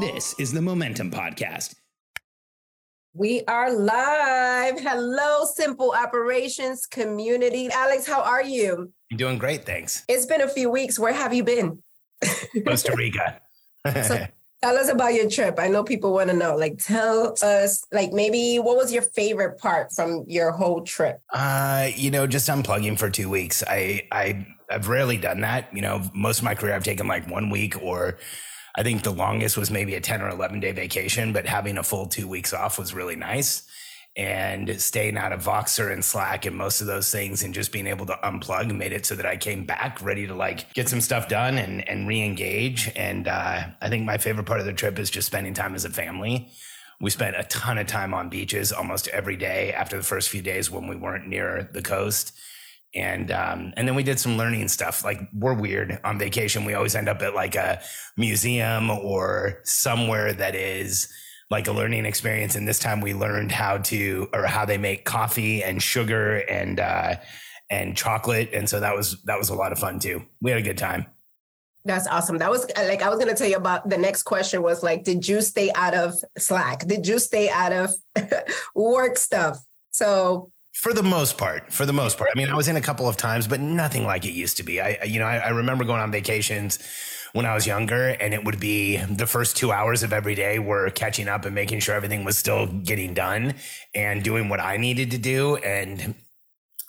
This is the Momentum Podcast. We are live. Hello, Simple Operations community. Alex, how are you? I'm doing great, thanks. It's been a few weeks. Where have you been? Costa Rica. so, tell us about your trip. I know people want to know. Like, tell us, like, maybe what was your favorite part from your whole trip? Uh, you know, just unplugging for two weeks. I, I, I've rarely done that. You know, most of my career, I've taken like one week or I think the longest was maybe a 10 or 11 day vacation, but having a full two weeks off was really nice. And staying out of Voxer and Slack and most of those things and just being able to unplug made it so that I came back ready to like get some stuff done and, and re engage. And uh, I think my favorite part of the trip is just spending time as a family. We spent a ton of time on beaches almost every day after the first few days when we weren't near the coast and um, and then we did some learning stuff. Like we're weird on vacation. We always end up at like a museum or somewhere that is like a learning experience. And this time we learned how to or how they make coffee and sugar and uh, and chocolate. And so that was that was a lot of fun too. We had a good time. That's awesome. That was like I was going to tell you about the next question was like, did you stay out of Slack? Did you stay out of work stuff? So for the most part, for the most part. I mean, I was in a couple of times, but nothing like it used to be. I, you know, I, I, remember going on vacations when I was younger, and it would be the first two hours of every day were catching up and making sure everything was still getting done and doing what I needed to do. And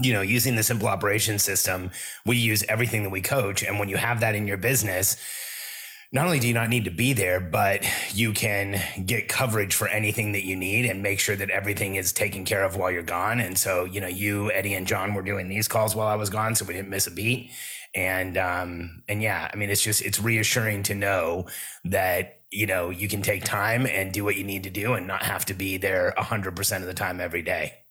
you know, using the simple operation system, we use everything that we coach. And when you have that in your business, not only do you not need to be there, but you can get coverage for anything that you need and make sure that everything is taken care of while you're gone. And so, you know, you, Eddie, and John were doing these calls while I was gone, so we didn't miss a beat. And um, and yeah, I mean, it's just it's reassuring to know that you know you can take time and do what you need to do and not have to be there hundred percent of the time every day.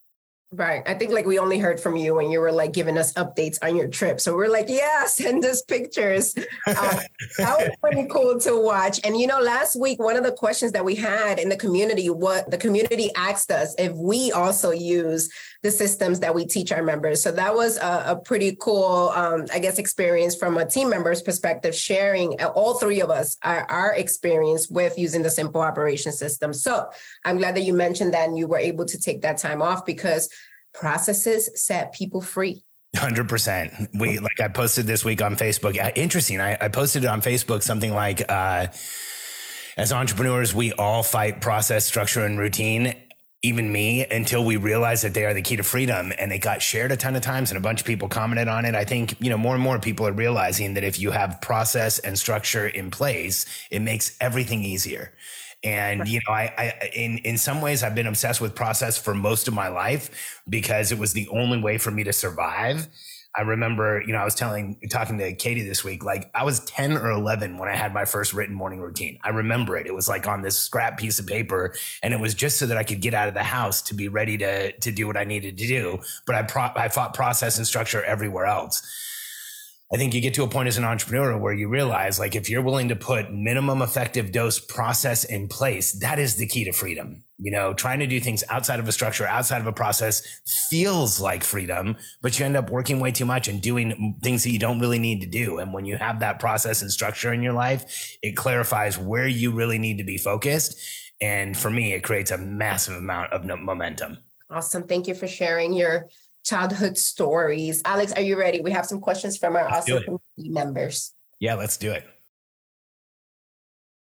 Right. I think like we only heard from you when you were like giving us updates on your trip. So we're like, yeah, send us pictures. Uh, that was pretty cool to watch. And you know, last week, one of the questions that we had in the community, what the community asked us if we also use the systems that we teach our members. So that was a, a pretty cool, um, I guess, experience from a team member's perspective, sharing uh, all three of us our, our experience with using the simple operation system. So I'm glad that you mentioned that and you were able to take that time off because processes set people free. Hundred percent. We like I posted this week on Facebook. Uh, interesting. I, I, posted it on Facebook something like, uh, as entrepreneurs, we all fight process, structure, and routine. Even me, until we realize that they are the key to freedom, and it got shared a ton of times, and a bunch of people commented on it. I think you know more and more people are realizing that if you have process and structure in place, it makes everything easier. And you know, I, I in in some ways I've been obsessed with process for most of my life because it was the only way for me to survive. I remember, you know, I was telling, talking to Katie this week, like I was 10 or 11 when I had my first written morning routine. I remember it. It was like on this scrap piece of paper and it was just so that I could get out of the house to be ready to, to do what I needed to do. But I, pro- I fought process and structure everywhere else. I think you get to a point as an entrepreneur where you realize like if you're willing to put minimum effective dose process in place, that is the key to freedom. You know, trying to do things outside of a structure, outside of a process feels like freedom, but you end up working way too much and doing things that you don't really need to do. And when you have that process and structure in your life, it clarifies where you really need to be focused. And for me, it creates a massive amount of momentum. Awesome. Thank you for sharing your childhood stories. Alex, are you ready? We have some questions from our awesome community members. Yeah, let's do it.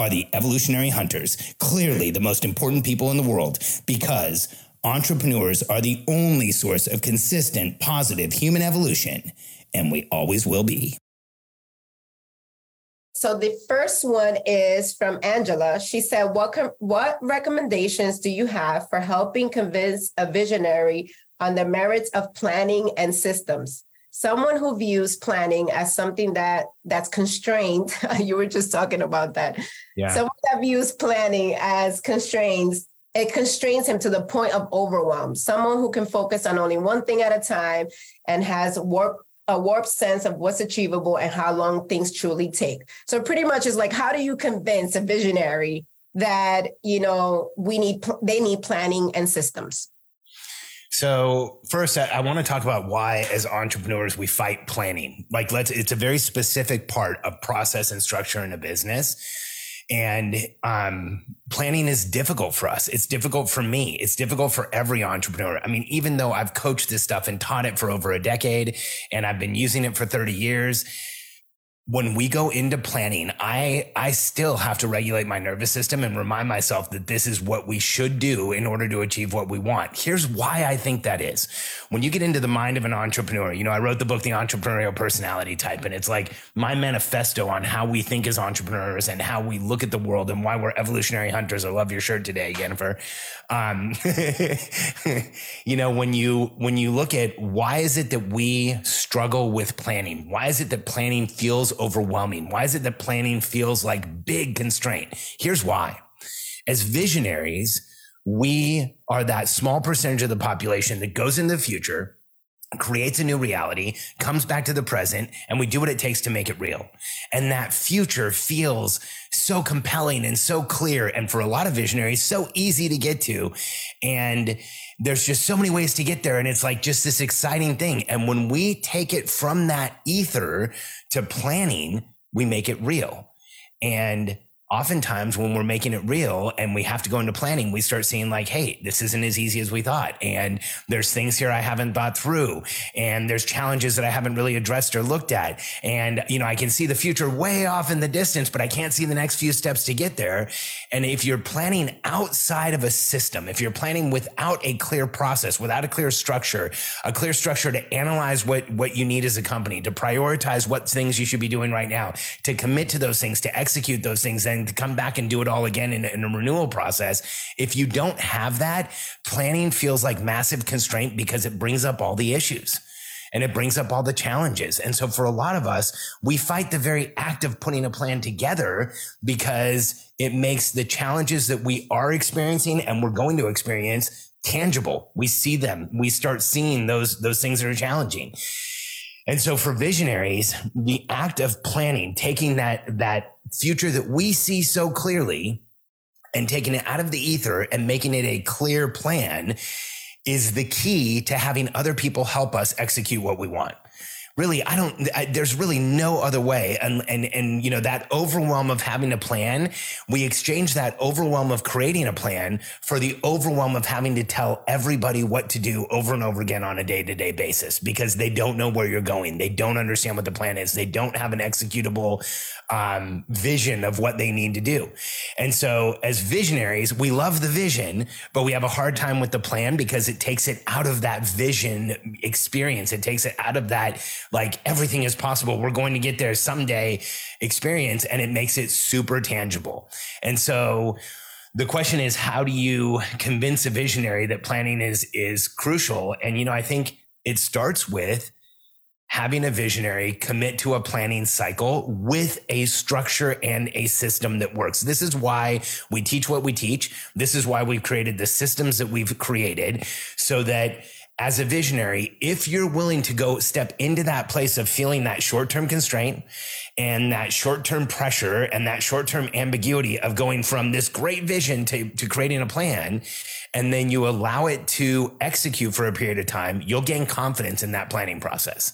are the evolutionary hunters, clearly the most important people in the world because entrepreneurs are the only source of consistent, positive human evolution, and we always will be. So the first one is from Angela. She said, "What com- what recommendations do you have for helping convince a visionary on the merits of planning and systems? Someone who views planning as something that that's constrained. you were just talking about that. Yeah. Someone that views planning as constraints it constrains him to the point of overwhelm. Someone who can focus on only one thing at a time and has warp a warped sense of what's achievable and how long things truly take. So pretty much is like, how do you convince a visionary that you know we need they need planning and systems? So first, I, I want to talk about why, as entrepreneurs, we fight planning. Like, let's. It's a very specific part of process and structure in a business and um, planning is difficult for us. It's difficult for me. It's difficult for every entrepreneur. I mean, even though I've coached this stuff and taught it for over a decade and I've been using it for 30 years, when we go into planning, I, I still have to regulate my nervous system and remind myself that this is what we should do in order to achieve what we want. Here's why I think that is. When you get into the mind of an entrepreneur, you know, I wrote the book, The Entrepreneurial Personality Type, and it's like my manifesto on how we think as entrepreneurs and how we look at the world and why we're evolutionary hunters. I love your shirt today, Yhennifer. Um, you know, when you, when you look at why is it that we struggle with planning? Why is it that planning feels overwhelming? Why is it that planning feels like big constraint? Here's why. As visionaries, we are that small percentage of the population that goes into the future, creates a new reality, comes back to the present, and we do what it takes to make it real. And that future feels so compelling and so clear. And for a lot of visionaries, so easy to get to. And there's just so many ways to get there. And it's like just this exciting thing. And when we take it from that ether to planning, we make it real. And oftentimes when we're making it real and we have to go into planning, we start seeing like, hey, this isn't as easy as we thought. And there's things here I haven't thought through. And there's challenges that I haven't really addressed or looked at. And, you know, I can see the future way off in the distance, but I can't see the next few steps to get there. And if you're planning outside of a system, if you're planning without a clear process, without a clear structure, a clear structure to analyze what, what you need as a company, to prioritize what things you should be doing right now, to commit to those things, to execute those things, to come back and do it all again in, in a renewal process. If you don't have that, planning feels like massive constraint because it brings up all the issues and it brings up all the challenges. And so for a lot of us, we fight the very act of putting a plan together because it makes the challenges that we are experiencing and we're going to experience tangible. We see them. We start seeing those, those things that are challenging. And so for visionaries, the act of planning, taking that, that future that we see so clearly and taking it out of the ether and making it a clear plan is the key to having other people help us execute what we want really i don't I, there's really no other way. And and and you know that overwhelm of having a plan we exchange that overwhelm of creating a plan for the overwhelm of having to tell everybody what to do over and over again on a day-to-day basis because they don't know where you're going. They don't understand what the plan is. They don't have an executable um, vision of what they need to do. And so as visionaries we love the vision but we have a hard time with the plan because it takes it out of that vision experience. It takes it out of that like everything is possible. We're going to get there someday experience and it makes it super tangible. And so the question is, how do you convince a visionary that planning is, is crucial? And, you know, I think it starts with having a visionary commit to a planning cycle with a structure and a system that works. This is why we teach what we teach. This is why we've created the systems that we've created so that as a visionary, if you're willing to go step into that place of feeling that short term constraint and that short term pressure and that short term ambiguity of going from this great vision to, to creating a plan, and then you allow it to execute for a period of time, you'll gain confidence in that planning process.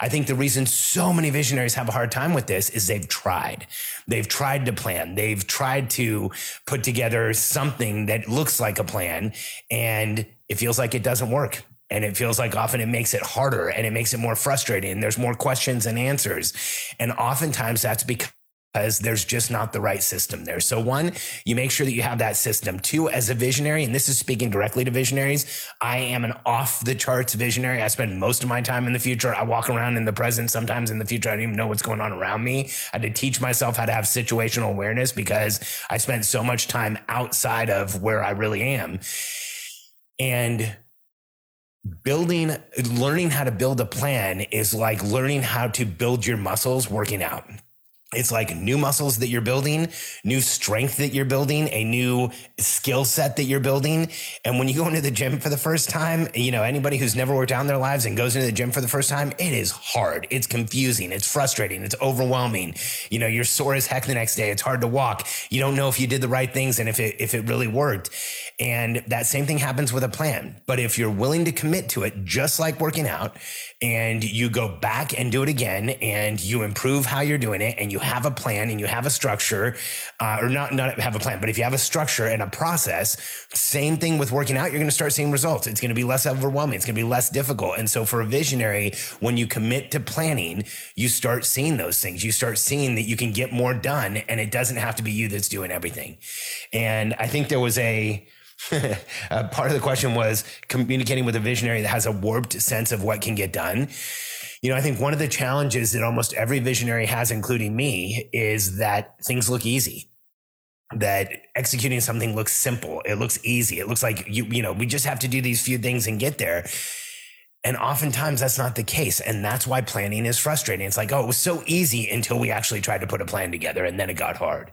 I think the reason so many visionaries have a hard time with this is they've tried. They've tried to plan. They've tried to put together something that looks like a plan and it feels like it doesn't work. And it feels like often it makes it harder and it makes it more frustrating. There's more questions and answers. And oftentimes that's because because there's just not the right system there. So one, you make sure that you have that system. Two, as a visionary, and this is speaking directly to visionaries, I am an off the charts visionary. I spend most of my time in the future. I walk around in the present. Sometimes in the future, I don't even know what's going on around me. I had to teach myself how to have situational awareness because I spent so much time outside of where I really am. And building, learning how to build a plan is like learning how to build your muscles working out it's like new muscles that you're building, new strength that you're building, a new skill set that you're building. And when you go into the gym for the first time, you know, anybody who's never worked out in their lives and goes into the gym for the first time, it is hard. It's confusing. It's frustrating. It's overwhelming. You know, you're sore as heck the next day. It's hard to walk. You don't know if you did the right things and if it, if it really worked. And that same thing happens with a plan. But if you're willing to commit to it, just like working out, and you go back and do it again and you improve how you're doing it and you have a plan and you have a structure uh, or not not have a plan but if you have a structure and a process same thing with working out you're going to start seeing results. It's going to be less overwhelming it's going to be less difficult. And so for a visionary when you commit to planning you start seeing those things. You start seeing that you can get more done and it doesn't have to be you that's doing everything. And i think there was a uh, part of the question was communicating with a visionary that has a warped sense of what can get done. You know, I think one of the challenges that almost every visionary has, including me, is that things look easy. That executing something looks simple. It looks easy. It looks like you, you know, we just have to do these few things and get there. And oftentimes that's not the case. And that's why planning is frustrating. It's like, oh, it was so easy until we actually tried to put a plan together and then it got hard.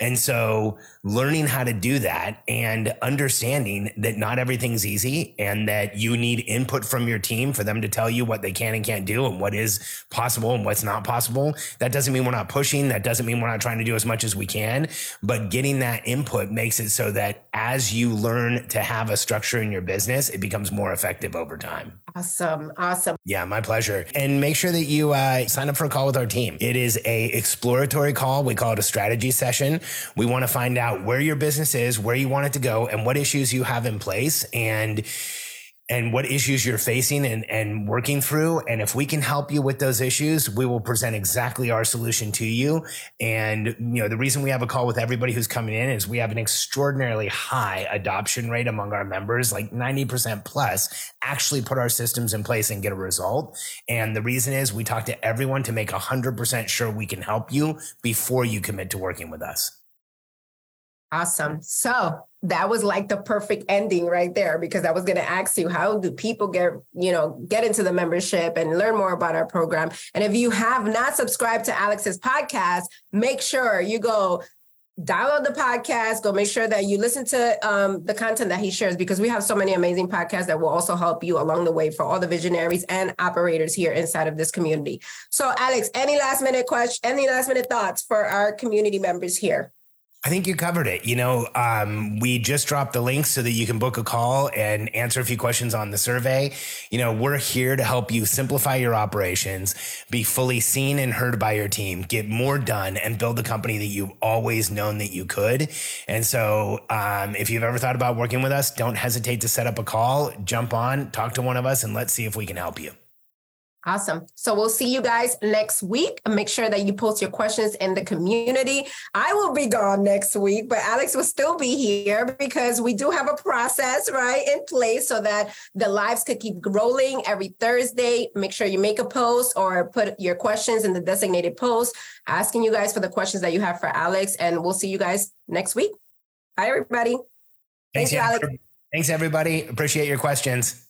And so learning how to do that and understanding that not everything's easy and that you need input from your team for them to tell you what they can and can't do and what is possible and what's not possible. That doesn't mean we're not pushing. That doesn't mean we're not trying to do as much as we can, but getting that input makes it so that as you learn to have a structure in your business, it becomes more effective over time. Awesome. Awesome. Yeah, my pleasure. And make sure that you uh, sign up for a call with our team. It is a exploratory call. We call it a strategy session. We want to find out where your business is, where you want it to go, and what issues you have in place. And and what issues you're facing and, and working through. And if we can help you with those issues, we will present exactly our solution to you. And, you know, the reason we have a call with everybody who's coming in is we have an extraordinarily high adoption rate among our members, like 90% plus actually put our systems in place and get a result. And the reason is we talk to everyone to make 100% sure we can help you before you commit to working with us. Awesome. So that was like the perfect ending right there because I was going to ask you how do people get you know get into the membership and learn more about our program. And if you have not subscribed to Alex's podcast, make sure you go download the podcast go make sure that you listen to um, the content that he shares because we have so many amazing podcasts that will also help you along the way for all the visionaries and operators here inside of this community so alex any last minute question any last minute thoughts for our community members here I think you covered it. You know, um, we just dropped the link so that you can book a call and answer a few questions on the survey. You know, we're here to help you simplify your operations, be fully seen and heard by your team, get more done, and build the company that you've always known that you could. And so, um, if you've ever thought about working with us, don't hesitate to set up a call, jump on, talk to one of us, and let's see if we can help you. Awesome. So we'll see you guys next week. Make sure that you post your questions in the community. I will be gone next week, but Alex will still be here because we do have a process, right, in place so that the lives could keep rolling every Thursday. Make sure you make a post or put your questions in the designated post, asking you guys for the questions that you have for Alex. And we'll see you guys next week. Bye, everybody. Thanks, Thank you, Alex. Thanks, everybody. Appreciate your questions.